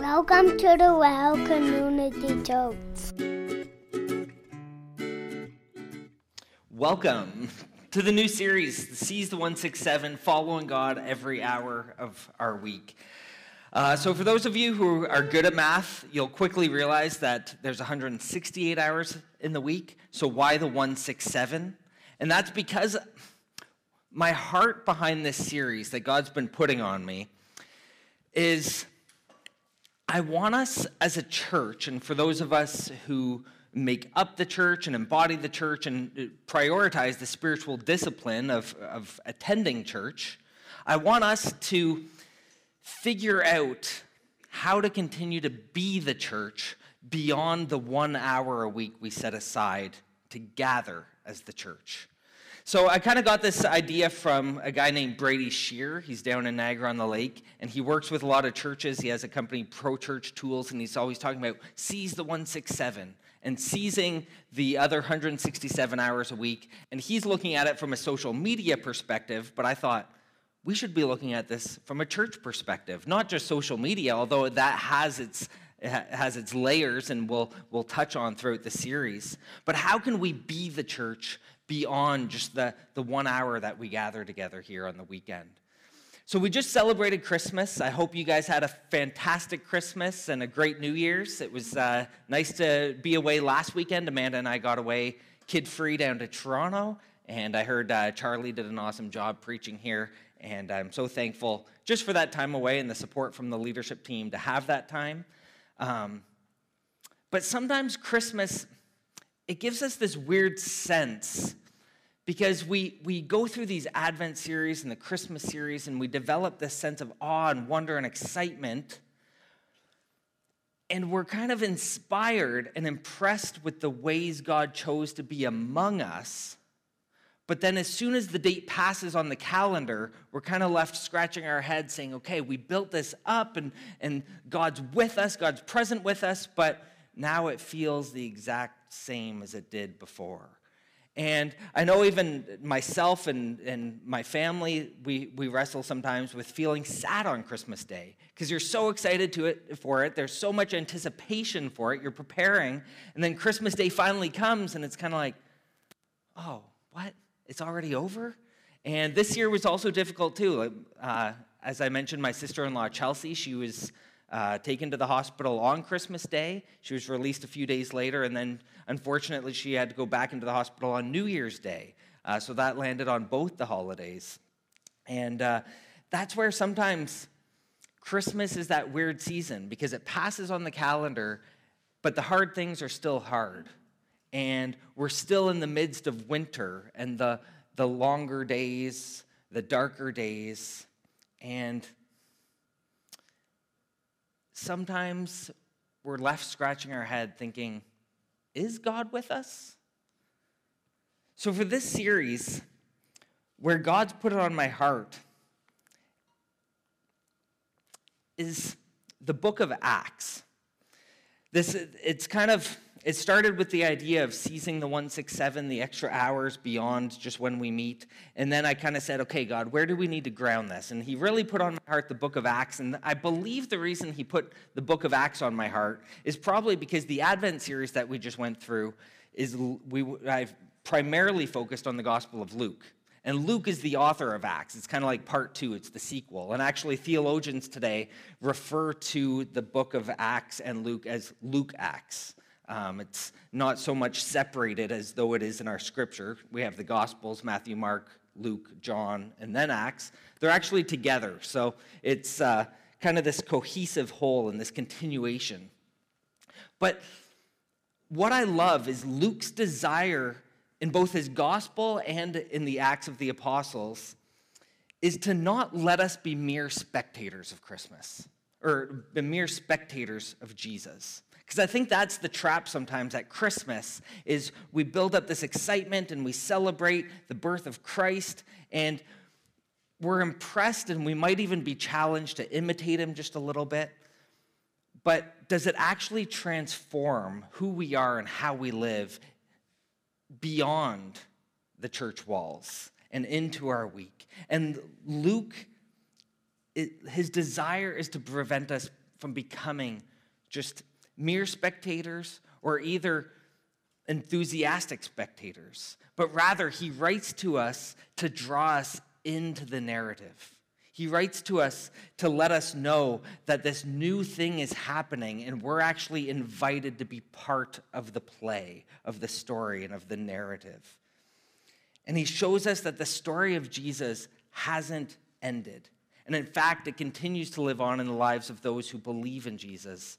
Welcome to the Well Community Church. Welcome to the new series, Seize the 167, Following God Every Hour of Our Week. Uh, so, for those of you who are good at math, you'll quickly realize that there's 168 hours in the week. So, why the 167? And that's because my heart behind this series that God's been putting on me is I want us as a church, and for those of us who make up the church and embody the church and uh, prioritize the spiritual discipline of, of attending church, I want us to figure out how to continue to be the church beyond the one hour a week we set aside to gather as the church. So I kind of got this idea from a guy named Brady Shearer. He's down in Niagara on the Lake, and he works with a lot of churches. He has a company, Pro Church Tools, and he's always talking about seize the 167 and seizing the other 167 hours a week. And he's looking at it from a social media perspective, but I thought, we should be looking at this from a church perspective, not just social media, although that has its has its layers and we'll, we'll touch on throughout the series. But how can we be the church beyond just the, the one hour that we gather together here on the weekend. So, we just celebrated Christmas. I hope you guys had a fantastic Christmas and a great New Year's. It was uh, nice to be away last weekend. Amanda and I got away kid free down to Toronto, and I heard uh, Charlie did an awesome job preaching here. And I'm so thankful just for that time away and the support from the leadership team to have that time. Um, but sometimes Christmas it gives us this weird sense because we, we go through these Advent series and the Christmas series and we develop this sense of awe and wonder and excitement. And we're kind of inspired and impressed with the ways God chose to be among us. But then, as soon as the date passes on the calendar, we're kind of left scratching our heads saying, okay, we built this up and, and God's with us, God's present with us, but now it feels the exact same as it did before. And I know even myself and, and my family, we, we wrestle sometimes with feeling sad on Christmas Day because you're so excited to it, for it. There's so much anticipation for it. You're preparing. And then Christmas Day finally comes and it's kind of like, oh, what? It's already over? And this year was also difficult too. Uh, as I mentioned, my sister in law, Chelsea, she was uh, taken to the hospital on Christmas Day. She was released a few days later, and then unfortunately, she had to go back into the hospital on New Year's Day. Uh, so that landed on both the holidays. And uh, that's where sometimes Christmas is that weird season because it passes on the calendar, but the hard things are still hard. And we're still in the midst of winter and the, the longer days, the darker days. And sometimes we're left scratching our head thinking, is God with us? So, for this series, where God's put it on my heart is the book of Acts. This, it's kind of it started with the idea of seizing the 167, the extra hours beyond just when we meet. And then I kind of said, okay, God, where do we need to ground this? And He really put on my heart the book of Acts. And I believe the reason He put the book of Acts on my heart is probably because the Advent series that we just went through is we, I've primarily focused on the Gospel of Luke. And Luke is the author of Acts. It's kind of like part two, it's the sequel. And actually, theologians today refer to the book of Acts and Luke as Luke Acts. Um, it's not so much separated as though it is in our scripture. We have the Gospels Matthew, Mark, Luke, John, and then Acts. They're actually together. So it's uh, kind of this cohesive whole and this continuation. But what I love is Luke's desire in both his gospel and in the Acts of the Apostles is to not let us be mere spectators of Christmas or be mere spectators of Jesus. Because I think that's the trap sometimes at Christmas is we build up this excitement and we celebrate the birth of Christ and we're impressed and we might even be challenged to imitate him just a little bit. But does it actually transform who we are and how we live beyond the church walls and into our week? And Luke, his desire is to prevent us from becoming just mere spectators or either enthusiastic spectators, but rather he writes to us to draw us into the narrative. He writes to us to let us know that this new thing is happening and we're actually invited to be part of the play, of the story, and of the narrative. And he shows us that the story of Jesus hasn't ended. And in fact, it continues to live on in the lives of those who believe in Jesus.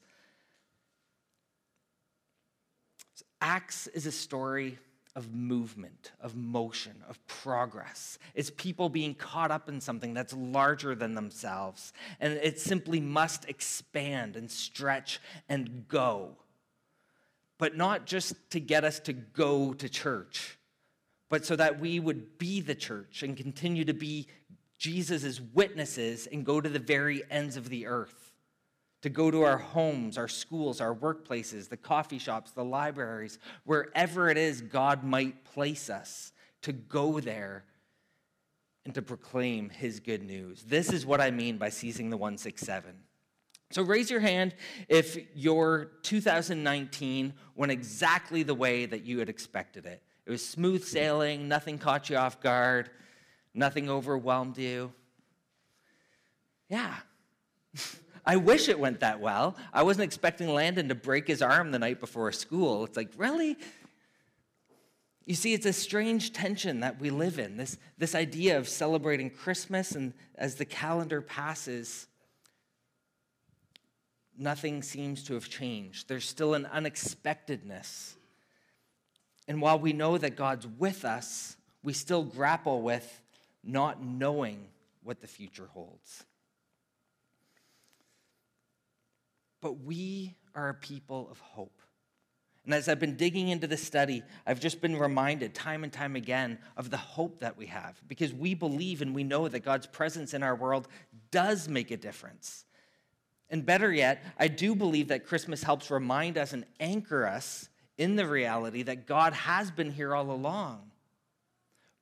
Acts is a story of movement, of motion, of progress. It's people being caught up in something that's larger than themselves. And it simply must expand and stretch and go. But not just to get us to go to church, but so that we would be the church and continue to be Jesus' witnesses and go to the very ends of the earth to go to our homes, our schools, our workplaces, the coffee shops, the libraries, wherever it is God might place us, to go there and to proclaim his good news. This is what I mean by seizing the 167. So raise your hand if your 2019 went exactly the way that you had expected it. It was smooth sailing, nothing caught you off guard, nothing overwhelmed you. Yeah. I wish it went that well. I wasn't expecting Landon to break his arm the night before school. It's like, really? You see, it's a strange tension that we live in this, this idea of celebrating Christmas, and as the calendar passes, nothing seems to have changed. There's still an unexpectedness. And while we know that God's with us, we still grapple with not knowing what the future holds. But we are a people of hope. And as I've been digging into this study, I've just been reminded time and time again of the hope that we have because we believe and we know that God's presence in our world does make a difference. And better yet, I do believe that Christmas helps remind us and anchor us in the reality that God has been here all along.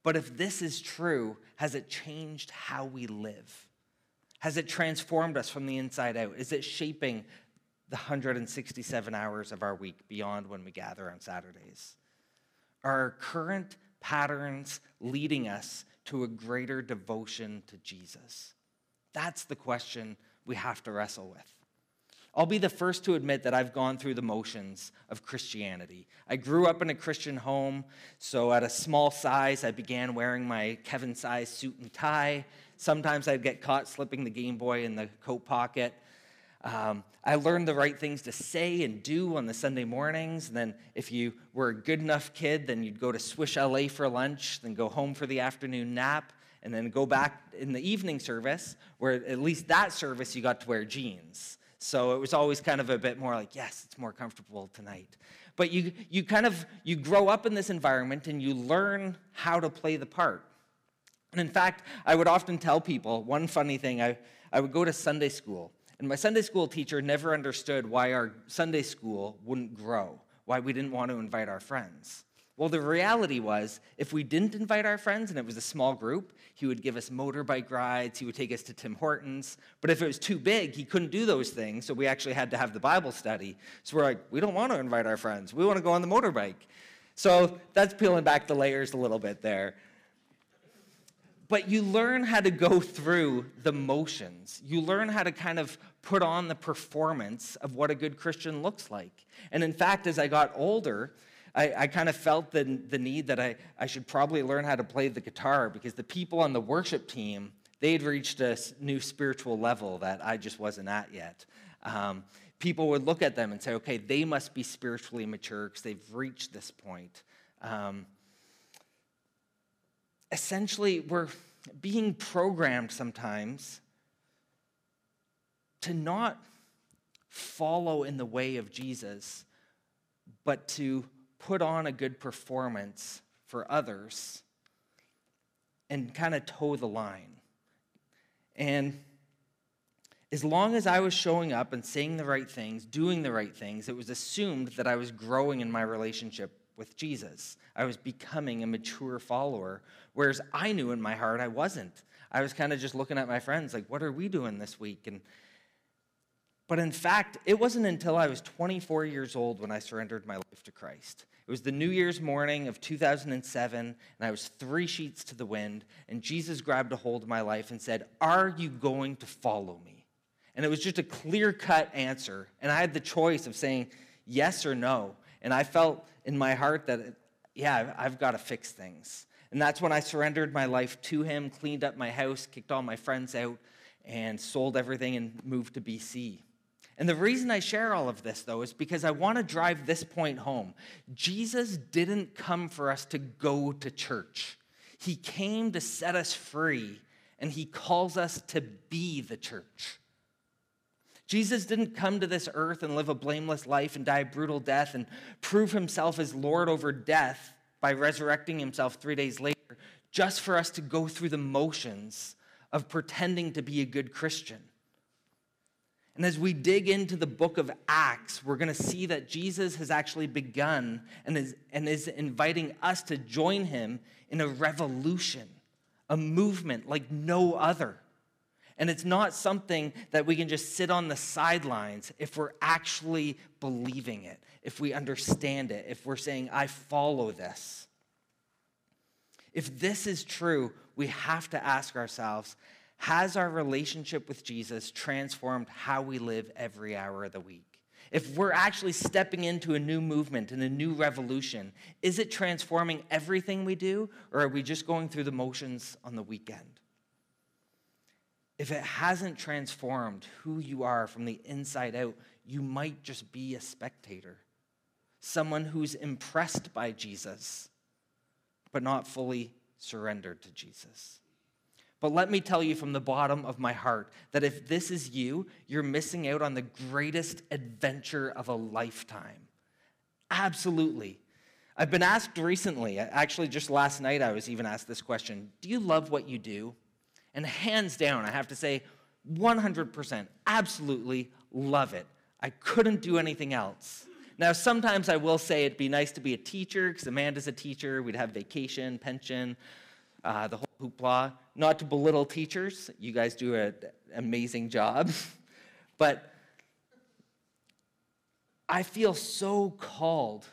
But if this is true, has it changed how we live? Has it transformed us from the inside out? Is it shaping the 167 hours of our week beyond when we gather on Saturdays? Are current patterns leading us to a greater devotion to Jesus? That's the question we have to wrestle with. I'll be the first to admit that I've gone through the motions of Christianity. I grew up in a Christian home, so at a small size, I began wearing my Kevin size suit and tie. Sometimes I'd get caught slipping the Game Boy in the coat pocket. Um, I learned the right things to say and do on the Sunday mornings. And then, if you were a good enough kid, then you'd go to Swiss Chalet for lunch, then go home for the afternoon nap, and then go back in the evening service, where at least that service you got to wear jeans. So it was always kind of a bit more like, yes, it's more comfortable tonight. But you, you kind of you grow up in this environment and you learn how to play the part. And in fact, I would often tell people one funny thing. I, I would go to Sunday school and my Sunday school teacher never understood why our Sunday school wouldn't grow, why we didn't want to invite our friends. Well, the reality was, if we didn't invite our friends and it was a small group, he would give us motorbike rides, he would take us to Tim Hortons. But if it was too big, he couldn't do those things, so we actually had to have the Bible study. So we're like, we don't want to invite our friends, we want to go on the motorbike. So that's peeling back the layers a little bit there but you learn how to go through the motions. You learn how to kind of put on the performance of what a good Christian looks like. And in fact, as I got older, I, I kind of felt the, the need that I, I should probably learn how to play the guitar because the people on the worship team, they had reached a new spiritual level that I just wasn't at yet. Um, people would look at them and say, okay, they must be spiritually mature because they've reached this point. Um, essentially, we're being programmed sometimes to not follow in the way of Jesus, but to put on a good performance for others and kind of toe the line. And as long as I was showing up and saying the right things, doing the right things, it was assumed that I was growing in my relationship with Jesus. I was becoming a mature follower, whereas I knew in my heart I wasn't. I was kind of just looking at my friends, like, what are we doing this week? And But in fact, it wasn't until I was 24 years old when I surrendered my life to Christ. It was the New Year's morning of 2007, and I was three sheets to the wind, and Jesus grabbed a hold of my life and said, Are you going to follow me? And it was just a clear cut answer. And I had the choice of saying yes or no. And I felt in my heart that, yeah, I've got to fix things. And that's when I surrendered my life to Him, cleaned up my house, kicked all my friends out, and sold everything and moved to BC. And the reason I share all of this, though, is because I want to drive this point home. Jesus didn't come for us to go to church, He came to set us free, and He calls us to be the church. Jesus didn't come to this earth and live a blameless life and die a brutal death and prove himself as Lord over death by resurrecting himself three days later, just for us to go through the motions of pretending to be a good Christian. And as we dig into the book of Acts, we're going to see that Jesus has actually begun and is, and is inviting us to join him in a revolution, a movement like no other. And it's not something that we can just sit on the sidelines if we're actually believing it, if we understand it, if we're saying, I follow this. If this is true, we have to ask ourselves has our relationship with Jesus transformed how we live every hour of the week? If we're actually stepping into a new movement and a new revolution, is it transforming everything we do, or are we just going through the motions on the weekend? If it hasn't transformed who you are from the inside out, you might just be a spectator, someone who's impressed by Jesus, but not fully surrendered to Jesus. But let me tell you from the bottom of my heart that if this is you, you're missing out on the greatest adventure of a lifetime. Absolutely. I've been asked recently, actually, just last night, I was even asked this question Do you love what you do? And hands down, I have to say, 100%, absolutely love it. I couldn't do anything else. Now, sometimes I will say it'd be nice to be a teacher because Amanda's a teacher. We'd have vacation, pension, uh, the whole hoopla. Not to belittle teachers, you guys do an amazing job. but I feel so called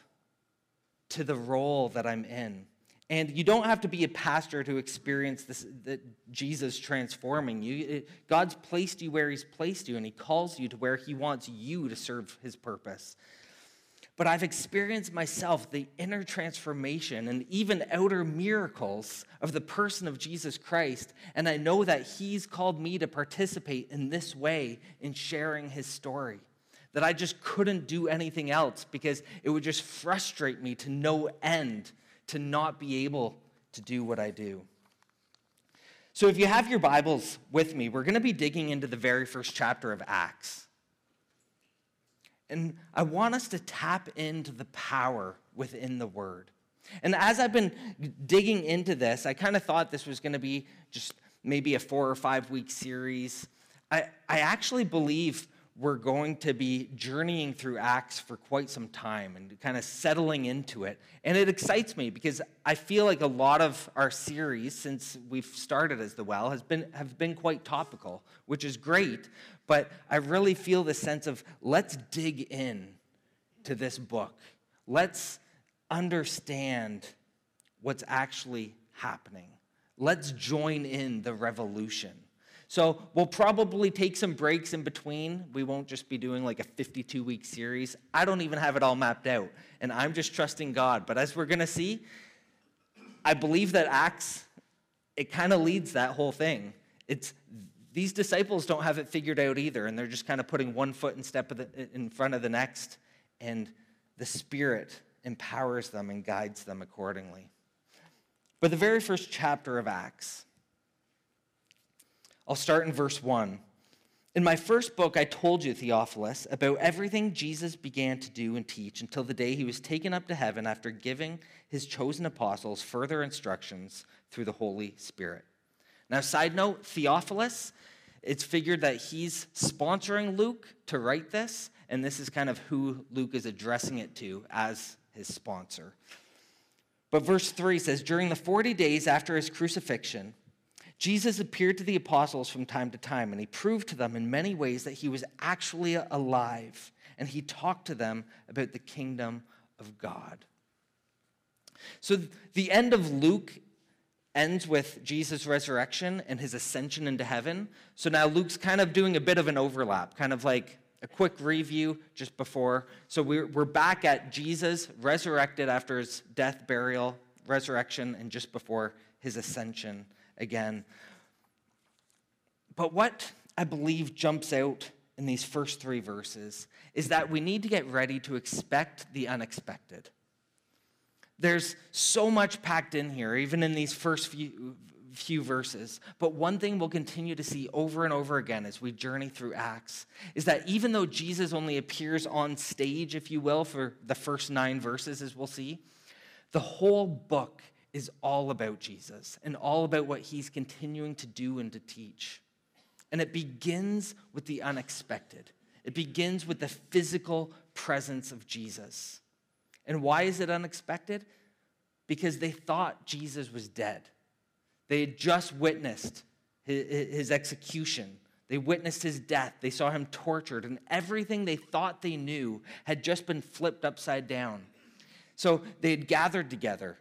to the role that I'm in. And you don't have to be a pastor to experience this, that Jesus transforming you. It, God's placed you where He's placed you, and He calls you to where He wants you to serve His purpose but I've experienced myself the inner transformation and even outer miracles of the person of Jesus Christ. And I know that He's called me to participate in this way in sharing His story. That I just couldn't do anything else because it would just frustrate me to no end to not be able to do what I do. So, if you have your Bibles with me, we're going to be digging into the very first chapter of Acts. And I want us to tap into the power within the word. And as I've been digging into this, I kind of thought this was going to be just maybe a four or five week series. I, I actually believe we're going to be journeying through Acts for quite some time and kind of settling into it. And it excites me because I feel like a lot of our series since we've started as the well has been have been quite topical, which is great, but I really feel the sense of let's dig in to this book. Let's understand what's actually happening. Let's join in the revolution. So we'll probably take some breaks in between. We won't just be doing like a 52 week series. I don't even have it all mapped out, and I'm just trusting God. But as we're going to see, I believe that Acts, it kind of leads that whole thing. It's these disciples don't have it figured out either, and they're just kind of putting one foot in step the, in front of the next, and the Spirit empowers them and guides them accordingly. But the very first chapter of Acts, I'll start in verse 1. In my first book, I told you, Theophilus, about everything Jesus began to do and teach until the day he was taken up to heaven after giving his chosen apostles further instructions through the Holy Spirit. Now, side note Theophilus, it's figured that he's sponsoring Luke to write this, and this is kind of who Luke is addressing it to as his sponsor. But verse 3 says During the 40 days after his crucifixion, Jesus appeared to the apostles from time to time, and he proved to them in many ways that he was actually alive, and he talked to them about the kingdom of God. So, the end of Luke ends with Jesus' resurrection and his ascension into heaven. So, now Luke's kind of doing a bit of an overlap, kind of like a quick review just before. So, we're, we're back at Jesus resurrected after his death, burial, resurrection, and just before his ascension again. But what I believe jumps out in these first three verses is that we need to get ready to expect the unexpected. There's so much packed in here, even in these first few, few verses. But one thing we'll continue to see over and over again as we journey through Acts is that even though Jesus only appears on stage, if you will, for the first nine verses, as we'll see, the whole book is all about Jesus and all about what he's continuing to do and to teach. And it begins with the unexpected. It begins with the physical presence of Jesus. And why is it unexpected? Because they thought Jesus was dead. They had just witnessed his execution. They witnessed his death. They saw him tortured, and everything they thought they knew had just been flipped upside down. So they had gathered together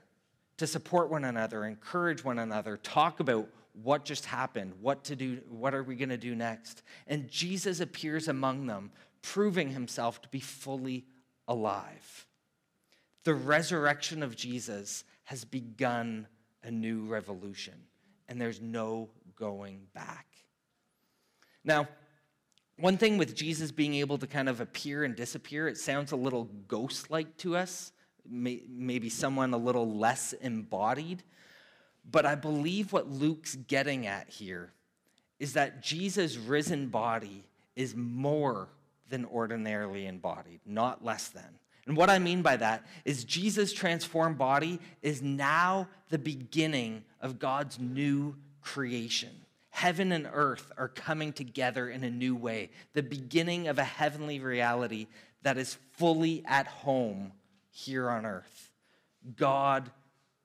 to support one another, encourage one another, talk about what just happened, what to do, what are we going to do next. And Jesus appears among them, proving himself to be fully alive. The resurrection of Jesus has begun a new revolution, and there's no going back. Now, one thing with Jesus being able to kind of appear and disappear, it sounds a little ghost like to us maybe someone a little less embodied. But I believe what Luke's getting at here is that Jesus' risen body is more than ordinarily embodied, not less than. And what I mean by that is Jesus' transformed body is now the beginning of God's new creation. Heaven and earth are coming together in a new way, the beginning of a heavenly reality that is fully at home here on earth. God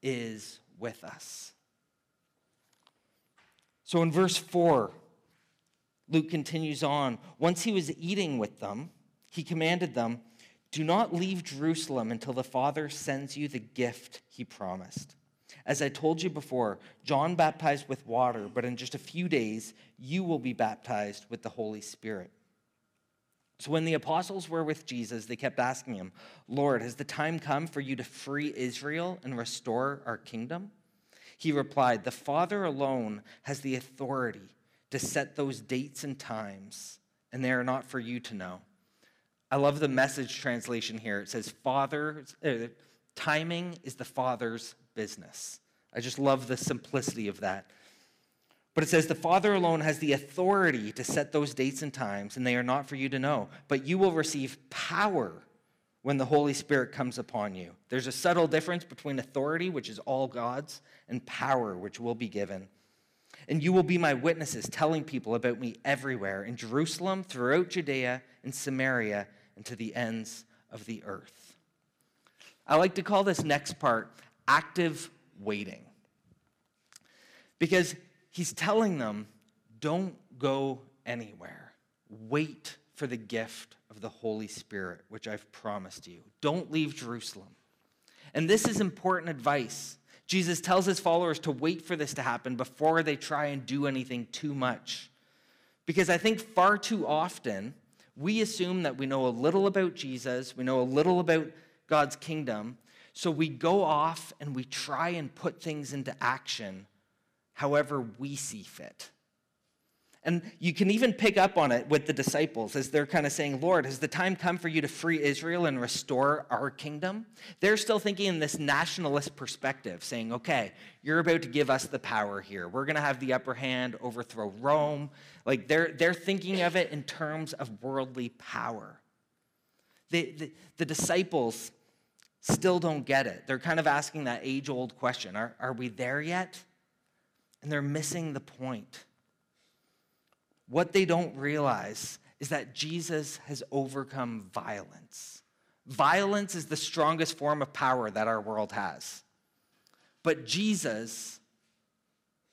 is with us. So in verse 4, Luke continues on. Once he was eating with them, he commanded them, Do not leave Jerusalem until the Father sends you the gift he promised. As I told you before, John baptized with water, but in just a few days, you will be baptized with the Holy Spirit. So when the apostles were with Jesus, they kept asking him, Lord, has the time come for you to free Israel and restore our kingdom? He replied, The Father alone has the authority to set those dates and times, and they are not for you to know. I love the message translation here. It says, Father, uh, timing is the Father's business. I just love the simplicity of that. But it says, The Father alone has the authority to set those dates and times, and they are not for you to know. But you will receive power when the Holy Spirit comes upon you. There's a subtle difference between authority, which is all God's, and power, which will be given. And you will be my witnesses, telling people about me everywhere in Jerusalem, throughout Judea, and Samaria, and to the ends of the earth. I like to call this next part active waiting. Because He's telling them, don't go anywhere. Wait for the gift of the Holy Spirit, which I've promised you. Don't leave Jerusalem. And this is important advice. Jesus tells his followers to wait for this to happen before they try and do anything too much. Because I think far too often, we assume that we know a little about Jesus, we know a little about God's kingdom, so we go off and we try and put things into action however we see fit. And you can even pick up on it with the disciples as they're kind of saying, Lord, has the time come for you to free Israel and restore our kingdom? They're still thinking in this nationalist perspective, saying, okay, you're about to give us the power here. We're going to have the upper hand, overthrow Rome. Like they're, they're thinking of it in terms of worldly power. The, the, the disciples still don't get it. They're kind of asking that age old question are, are we there yet? And they're missing the point. What they don't realize is that Jesus has overcome violence. Violence is the strongest form of power that our world has. But Jesus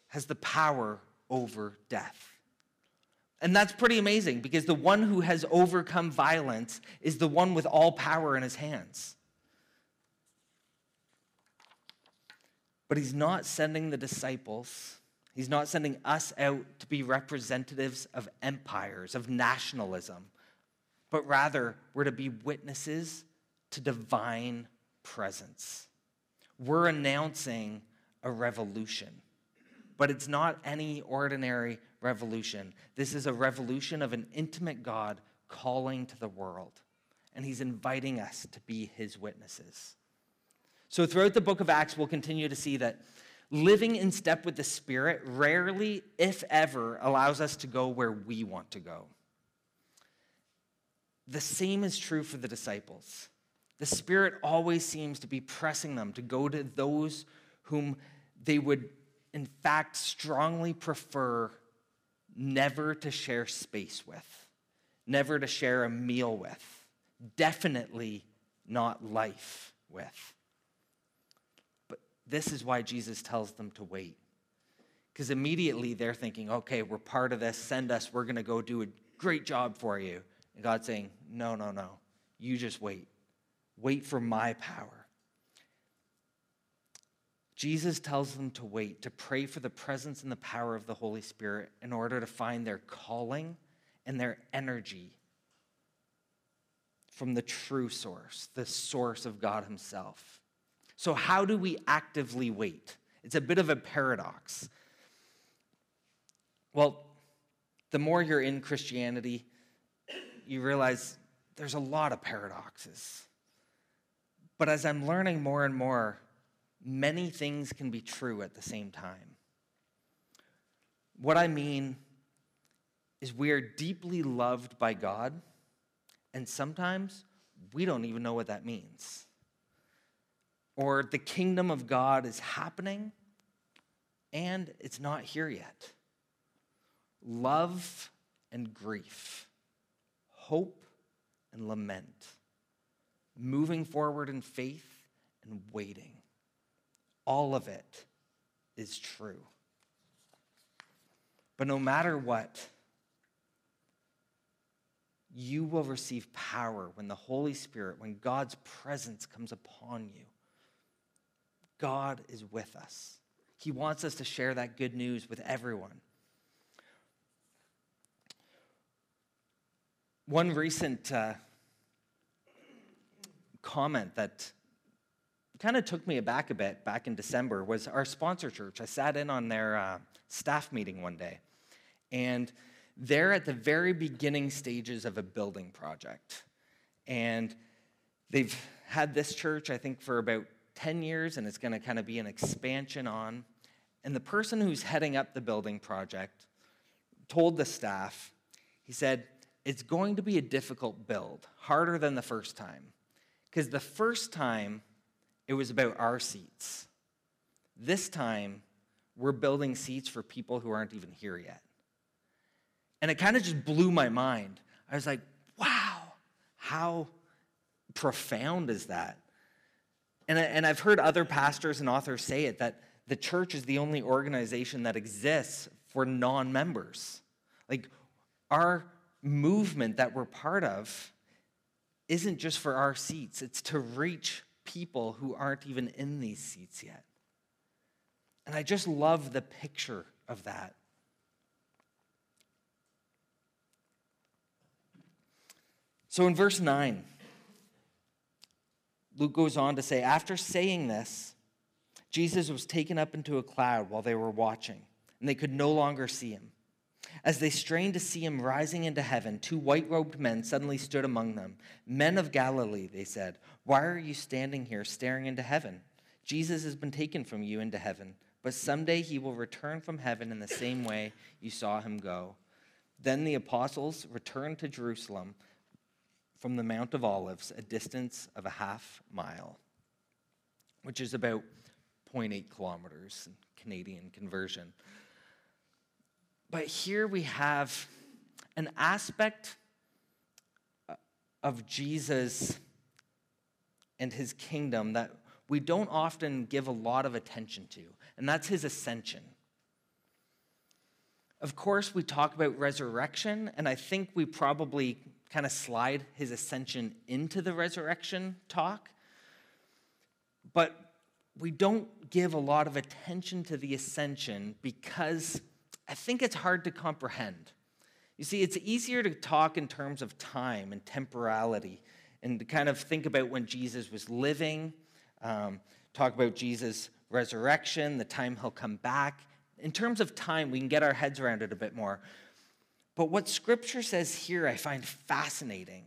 has the power over death. And that's pretty amazing because the one who has overcome violence is the one with all power in his hands. But he's not sending the disciples, he's not sending us out to be representatives of empires, of nationalism, but rather we're to be witnesses to divine presence. We're announcing a revolution, but it's not any ordinary revolution. This is a revolution of an intimate God calling to the world, and he's inviting us to be his witnesses. So, throughout the book of Acts, we'll continue to see that living in step with the Spirit rarely, if ever, allows us to go where we want to go. The same is true for the disciples. The Spirit always seems to be pressing them to go to those whom they would, in fact, strongly prefer never to share space with, never to share a meal with, definitely not life with. This is why Jesus tells them to wait. Because immediately they're thinking, okay, we're part of this, send us, we're going to go do a great job for you. And God's saying, no, no, no, you just wait. Wait for my power. Jesus tells them to wait, to pray for the presence and the power of the Holy Spirit in order to find their calling and their energy from the true source, the source of God Himself. So, how do we actively wait? It's a bit of a paradox. Well, the more you're in Christianity, you realize there's a lot of paradoxes. But as I'm learning more and more, many things can be true at the same time. What I mean is, we are deeply loved by God, and sometimes we don't even know what that means. Or the kingdom of God is happening, and it's not here yet. Love and grief, hope and lament, moving forward in faith and waiting all of it is true. But no matter what, you will receive power when the Holy Spirit, when God's presence comes upon you. God is with us. He wants us to share that good news with everyone. One recent uh, comment that kind of took me aback a bit back in December was our sponsor church. I sat in on their uh, staff meeting one day, and they're at the very beginning stages of a building project. And they've had this church, I think, for about 10 years, and it's going to kind of be an expansion on. And the person who's heading up the building project told the staff, he said, it's going to be a difficult build, harder than the first time. Because the first time, it was about our seats. This time, we're building seats for people who aren't even here yet. And it kind of just blew my mind. I was like, wow, how profound is that? And, and I've heard other pastors and authors say it that the church is the only organization that exists for non members. Like, our movement that we're part of isn't just for our seats, it's to reach people who aren't even in these seats yet. And I just love the picture of that. So in verse 9, Luke goes on to say, After saying this, Jesus was taken up into a cloud while they were watching, and they could no longer see him. As they strained to see him rising into heaven, two white robed men suddenly stood among them. Men of Galilee, they said, why are you standing here staring into heaven? Jesus has been taken from you into heaven, but someday he will return from heaven in the same way you saw him go. Then the apostles returned to Jerusalem from the Mount of Olives, a distance of a half mile, which is about 0.8 kilometers in Canadian conversion. But here we have an aspect uh, of Jesus and his kingdom that we don't often give a lot of attention to, and that's his ascension. of course, we talk about resurrection, and I think we probably kind of slide his ascension into the resurrection talk. But we don't give a lot of attention to the ascension because I think it's hard to comprehend. You see, it's easier to talk in terms of time and temporality and to kind of think about when Jesus was living, um, talk about Jesus' resurrection, the time he'll come back. In terms of time, we can get our heads around it a bit more. But what scripture says here, I find fascinating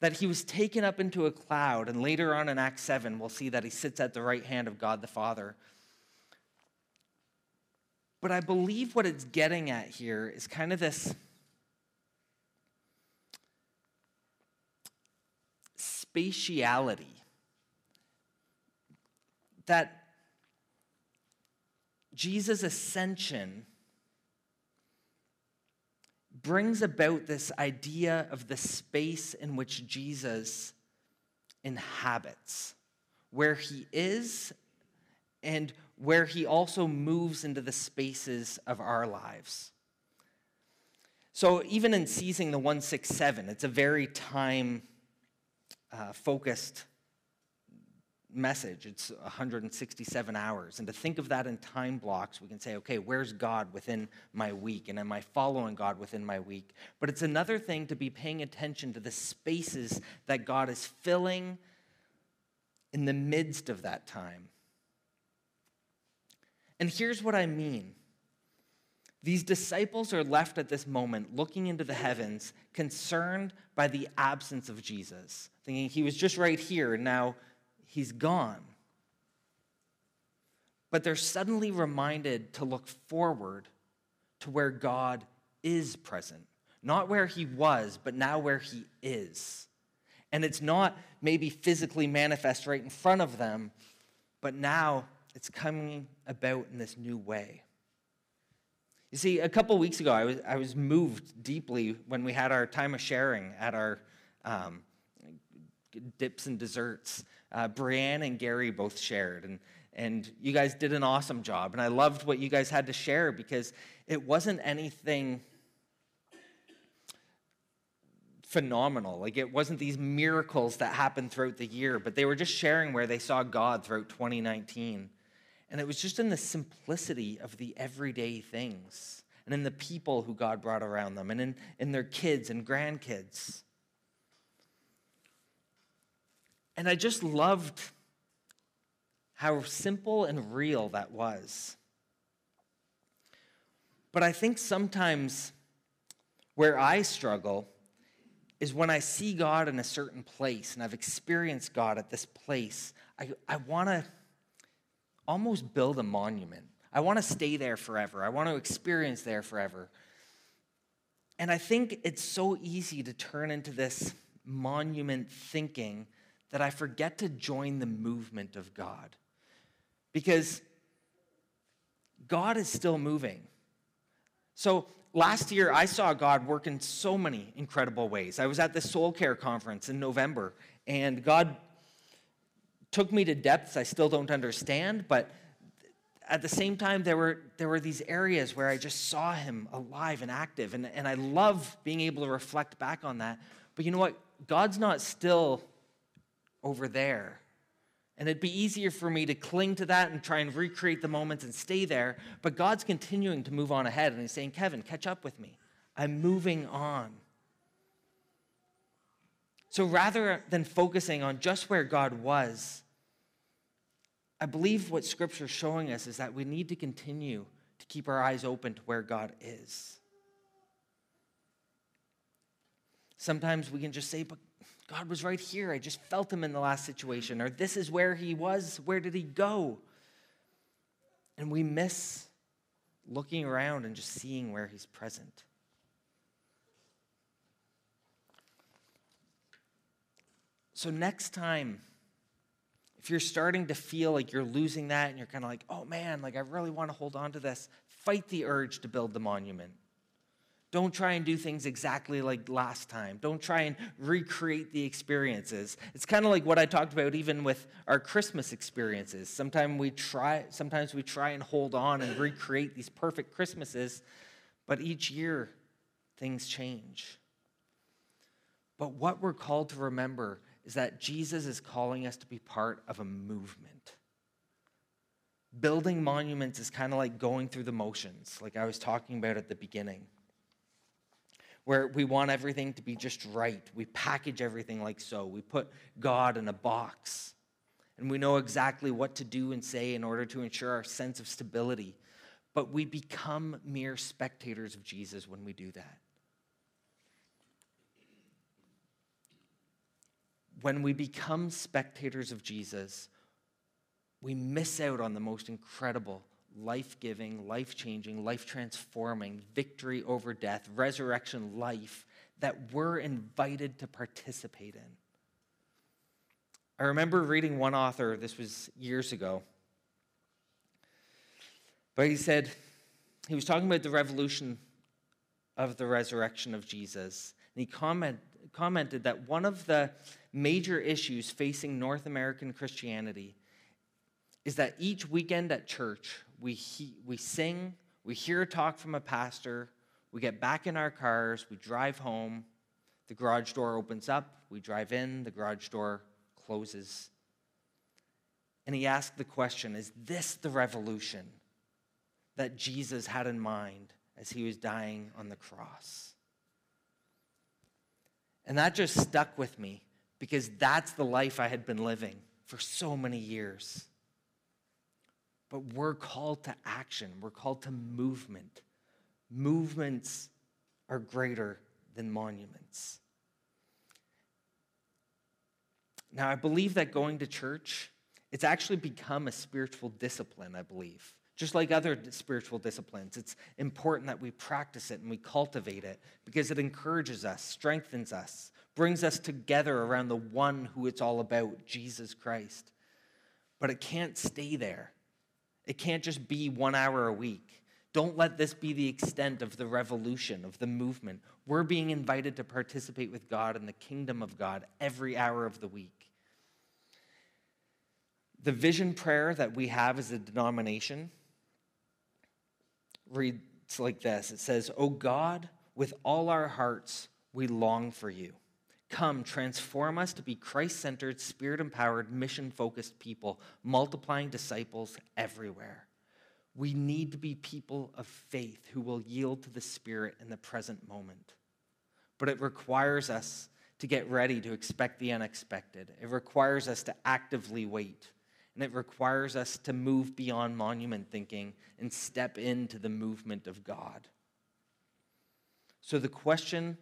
that he was taken up into a cloud, and later on in Acts 7, we'll see that he sits at the right hand of God the Father. But I believe what it's getting at here is kind of this spatiality that Jesus' ascension brings about this idea of the space in which Jesus inhabits, where he is and where he also moves into the spaces of our lives. So, even in seizing the 167, it's a very time uh, focused message. It's 167 hours. And to think of that in time blocks, we can say, okay, where's God within my week? And am I following God within my week? But it's another thing to be paying attention to the spaces that God is filling in the midst of that time. And here's what I mean. These disciples are left at this moment looking into the heavens, concerned by the absence of Jesus, thinking he was just right here, and now he's gone. But they're suddenly reminded to look forward to where God is present. Not where he was, but now where he is. And it's not maybe physically manifest right in front of them, but now it's coming about in this new way. You see, a couple weeks ago, I was, I was moved deeply when we had our time of sharing at our um, dips and desserts. Uh, Brianne and Gary both shared, and, and you guys did an awesome job. And I loved what you guys had to share because it wasn't anything phenomenal. Like it wasn't these miracles that happened throughout the year, but they were just sharing where they saw God throughout 2019. And it was just in the simplicity of the everyday things and in the people who God brought around them and in, in their kids and grandkids. And I just loved how simple and real that was. But I think sometimes where I struggle is when I see God in a certain place and I've experienced God at this place, I, I want to almost build a monument. I want to stay there forever. I want to experience there forever. And I think it's so easy to turn into this monument thinking that I forget to join the movement of God. Because God is still moving. So last year, I saw God work in so many incredible ways. I was at the Soul Care Conference in November, and God took me to depths I still don't understand, but at the same time, there were, there were these areas where I just saw him alive and active, and, and I love being able to reflect back on that. But you know what? God's not still over there. And it'd be easier for me to cling to that and try and recreate the moments and stay there. But God's continuing to move on ahead. And He's saying, Kevin, catch up with me. I'm moving on. So rather than focusing on just where God was, I believe what Scripture is showing us is that we need to continue to keep our eyes open to where God is. Sometimes we can just say, but God was right here. I just felt him in the last situation. Or this is where he was. Where did he go? And we miss looking around and just seeing where he's present. So, next time, if you're starting to feel like you're losing that and you're kind of like, oh man, like I really want to hold on to this, fight the urge to build the monument. Don't try and do things exactly like last time. Don't try and recreate the experiences. It's kind of like what I talked about even with our Christmas experiences. Sometimes we try sometimes we try and hold on and recreate these perfect Christmases, but each year things change. But what we're called to remember is that Jesus is calling us to be part of a movement. Building monuments is kind of like going through the motions, like I was talking about at the beginning where we want everything to be just right. We package everything like so. We put God in a box. And we know exactly what to do and say in order to ensure our sense of stability. But we become mere spectators of Jesus when we do that. When we become spectators of Jesus, we miss out on the most incredible life giving, life changing, life transforming, victory over death, resurrection life that we're invited to participate in. I remember reading one author, this was years ago, but he said, he was talking about the revolution of the resurrection of Jesus. And he comment, commented that one of the major issues facing North American Christianity is that each weekend at church, we, he, we sing, we hear a talk from a pastor, we get back in our cars, we drive home, the garage door opens up, we drive in, the garage door closes. And he asked the question Is this the revolution that Jesus had in mind as he was dying on the cross? And that just stuck with me because that's the life I had been living for so many years. But we're called to action, we're called to movement. Movements are greater than monuments. Now, I believe that going to church, it's actually become a spiritual discipline, I believe. Just like other spiritual disciplines, it's important that we practice it and we cultivate it because it encourages us, strengthens us, brings us together around the one who it's all about, Jesus Christ. But it can't stay there. It can't just be one hour a week. Don't let this be the extent of the revolution, of the movement. We're being invited to participate with God in the kingdom of God every hour of the week. The vision prayer that we have as a denomination reads like this It says, O God, with all our hearts, we long for you. Come, transform us to be Christ centered, spirit empowered, mission focused people, multiplying disciples everywhere. We need to be people of faith who will yield to the Spirit in the present moment. But it requires us to get ready to expect the unexpected. It requires us to actively wait. And it requires us to move beyond monument thinking and step into the movement of God. So the question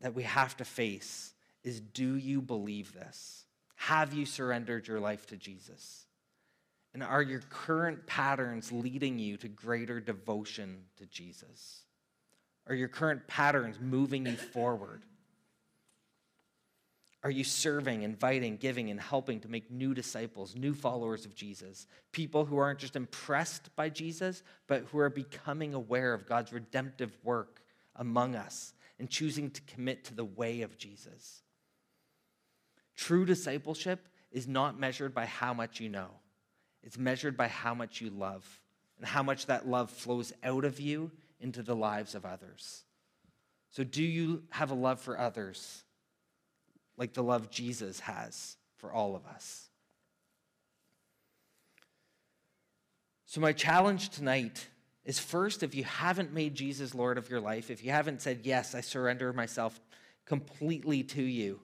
that we have to face is do you believe this? Have you surrendered your life to Jesus? And are your current patterns leading you to greater devotion to Jesus? Are your current patterns moving you forward? Are you serving, inviting, giving, and helping to make new disciples, new followers of Jesus? People who aren't just impressed by Jesus, but who are becoming aware of God's redemptive work among us and choosing to commit to the way of Jesus. True discipleship is not measured by how much you know, it's measured by how much you love and how much that love flows out of you into the lives of others. So, do you have a love for others like the love Jesus has for all of us? So, my challenge tonight is first, if you haven't made Jesus Lord of your life, if you haven't said, Yes, I surrender myself completely to you,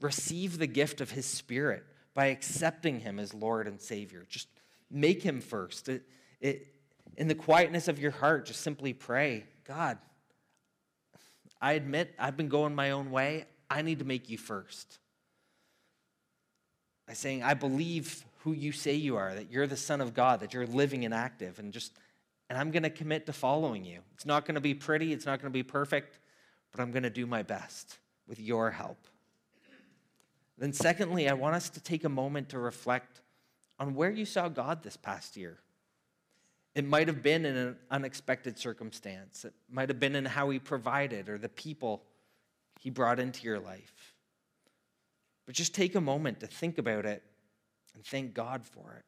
receive the gift of His Spirit by accepting Him as Lord and Savior. Just make Him first. It, it, in the quietness of your heart, just simply pray God, I admit I've been going my own way. I need to make you first. By saying, I believe who you say you are, that you're the Son of God, that you're living and active, and just and I'm going to commit to following you. It's not going to be pretty, it's not going to be perfect, but I'm going to do my best with your help. Then, secondly, I want us to take a moment to reflect on where you saw God this past year. It might have been in an unexpected circumstance. It might have been in how he provided or the people he brought into your life. But just take a moment to think about it and thank God for it.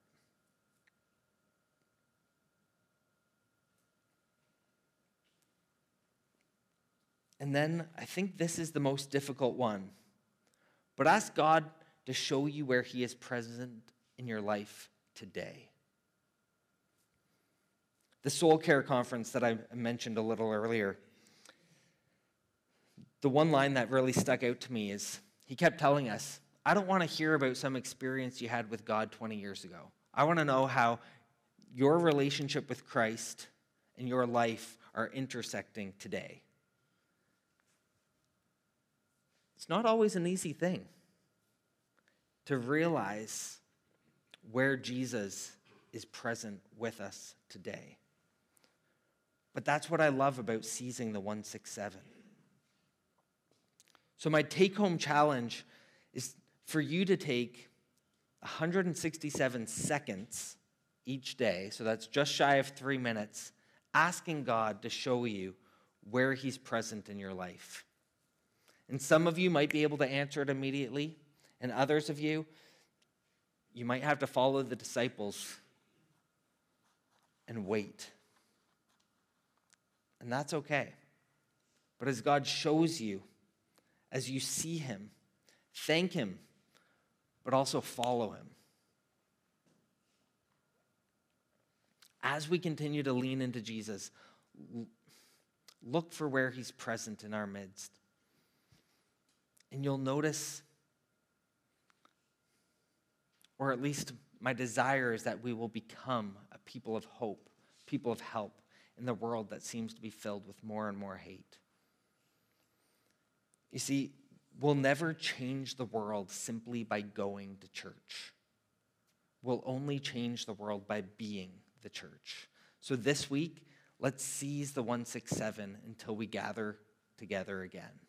And then I think this is the most difficult one. But ask God to show you where He is present in your life today. The Soul Care Conference that I mentioned a little earlier, the one line that really stuck out to me is he kept telling us, I don't want to hear about some experience you had with God 20 years ago. I want to know how your relationship with Christ and your life are intersecting today. It's not always an easy thing to realize where Jesus is present with us today. But that's what I love about seizing the 167. So, my take home challenge is for you to take 167 seconds each day, so that's just shy of three minutes, asking God to show you where He's present in your life. And some of you might be able to answer it immediately, and others of you, you might have to follow the disciples and wait. And that's okay. But as God shows you, as you see Him, thank Him, but also follow Him. As we continue to lean into Jesus, look for where He's present in our midst. And you'll notice, or at least my desire is that we will become a people of hope, people of help in the world that seems to be filled with more and more hate. You see, we'll never change the world simply by going to church. We'll only change the world by being the church. So this week, let's seize the 167 until we gather together again.